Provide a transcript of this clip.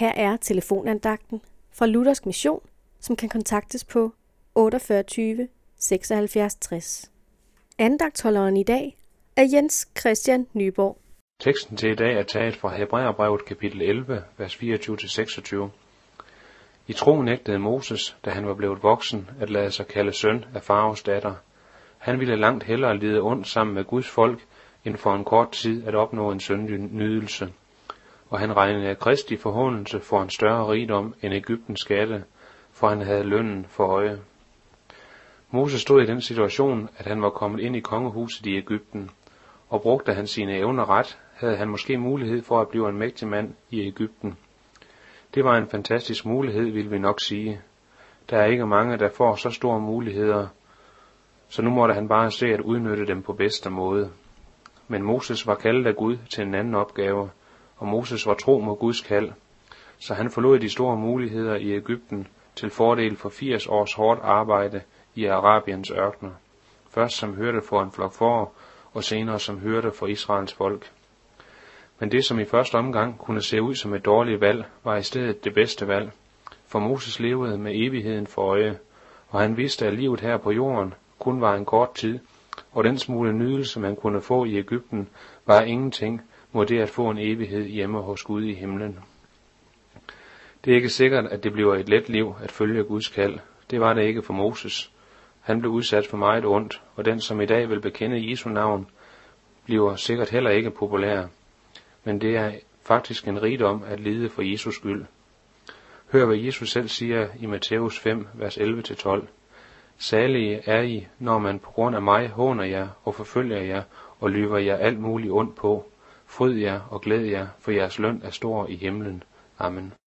Her er telefonandagten fra Luthersk Mission, som kan kontaktes på 48 76 60. Andagtholderen i dag er Jens Christian Nyborg. Teksten til i dag er taget fra Hebræerbrevet kapitel 11, vers 24-26. I tro nægtede Moses, da han var blevet voksen, at lade sig kalde søn af faraos datter. Han ville langt hellere lide ondt sammen med Guds folk, end for en kort tid at opnå en søndig nydelse. Og han regnede Kristi forhåndelse for en større rigdom end Ægyptens skatte, for han havde lønnen for øje. Moses stod i den situation, at han var kommet ind i kongehuset i Ægypten, og brugte han sine evner ret, havde han måske mulighed for at blive en mægtig mand i Ægypten. Det var en fantastisk mulighed, vil vi nok sige. Der er ikke mange, der får så store muligheder, så nu måtte han bare se at udnytte dem på bedste måde. Men Moses var kaldet af Gud til en anden opgave, og Moses var tro mod Guds kald, så han forlod de store muligheder i Ægypten til fordel for 80 års hårdt arbejde i Arabiens ørkner. Først som hørte for en flok får, og senere som hørte for Israels folk. Men det, som i første omgang kunne se ud som et dårligt valg, var i stedet det bedste valg. For Moses levede med evigheden for øje, og han vidste, at livet her på jorden kun var en kort tid, og den smule nydelse, man kunne få i Ægypten, var ingenting må det at få en evighed hjemme hos Gud i himlen. Det er ikke sikkert, at det bliver et let liv at følge Guds kald. Det var det ikke for Moses. Han blev udsat for meget ondt, og den, som i dag vil bekende Jesu navn, bliver sikkert heller ikke populær. Men det er faktisk en rigdom at lide for Jesus skyld. Hør, hvad Jesus selv siger i Matthæus 5, vers 11-12. Salige er I, når man på grund af mig håner jer og forfølger jer og lyver jer alt muligt ondt på. Fryd jer og glæd jer, for jeres løn er stor i himlen. Amen.